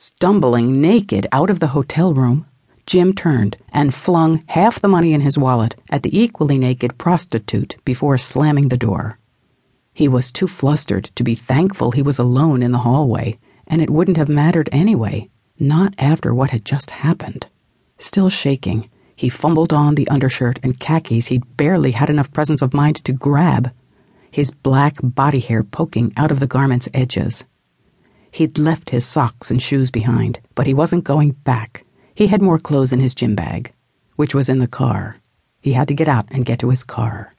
Stumbling naked out of the hotel room, Jim turned and flung half the money in his wallet at the equally naked prostitute before slamming the door. He was too flustered to be thankful he was alone in the hallway, and it wouldn't have mattered anyway, not after what had just happened. Still shaking, he fumbled on the undershirt and khakis he'd barely had enough presence of mind to grab, his black body hair poking out of the garment's edges. He'd left his socks and shoes behind, but he wasn't going back. He had more clothes in his gym bag, which was in the car. He had to get out and get to his car.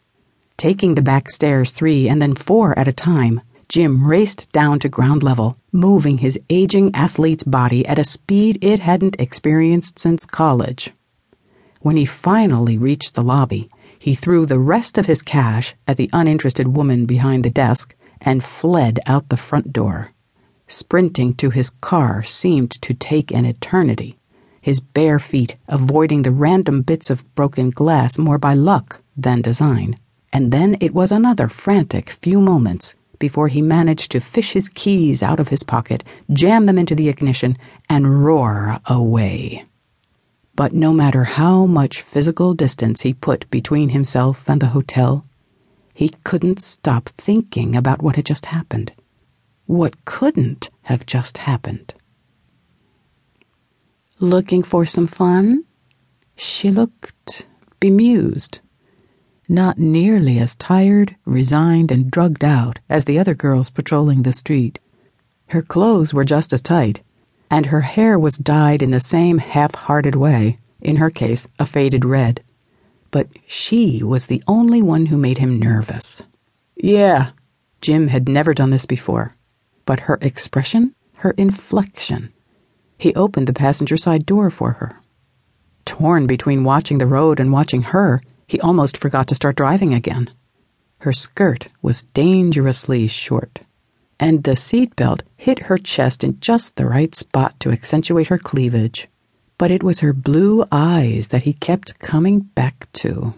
Taking the back stairs three and then four at a time, Jim raced down to ground level, moving his aging athlete's body at a speed it hadn't experienced since college. When he finally reached the lobby, he threw the rest of his cash at the uninterested woman behind the desk and fled out the front door. Sprinting to his car seemed to take an eternity, his bare feet avoiding the random bits of broken glass more by luck than design. And then it was another frantic few moments before he managed to fish his keys out of his pocket, jam them into the ignition, and roar away. But no matter how much physical distance he put between himself and the hotel, he couldn't stop thinking about what had just happened what couldn't have just happened. Looking for some fun? She looked bemused. Not nearly as tired, resigned, and drugged out as the other girls patrolling the street. Her clothes were just as tight, and her hair was dyed in the same half hearted way, in her case, a faded red. But she was the only one who made him nervous. Yeah, Jim had never done this before but her expression, her inflection. He opened the passenger side door for her. Torn between watching the road and watching her, he almost forgot to start driving again. Her skirt was dangerously short, and the seatbelt hit her chest in just the right spot to accentuate her cleavage. But it was her blue eyes that he kept coming back to.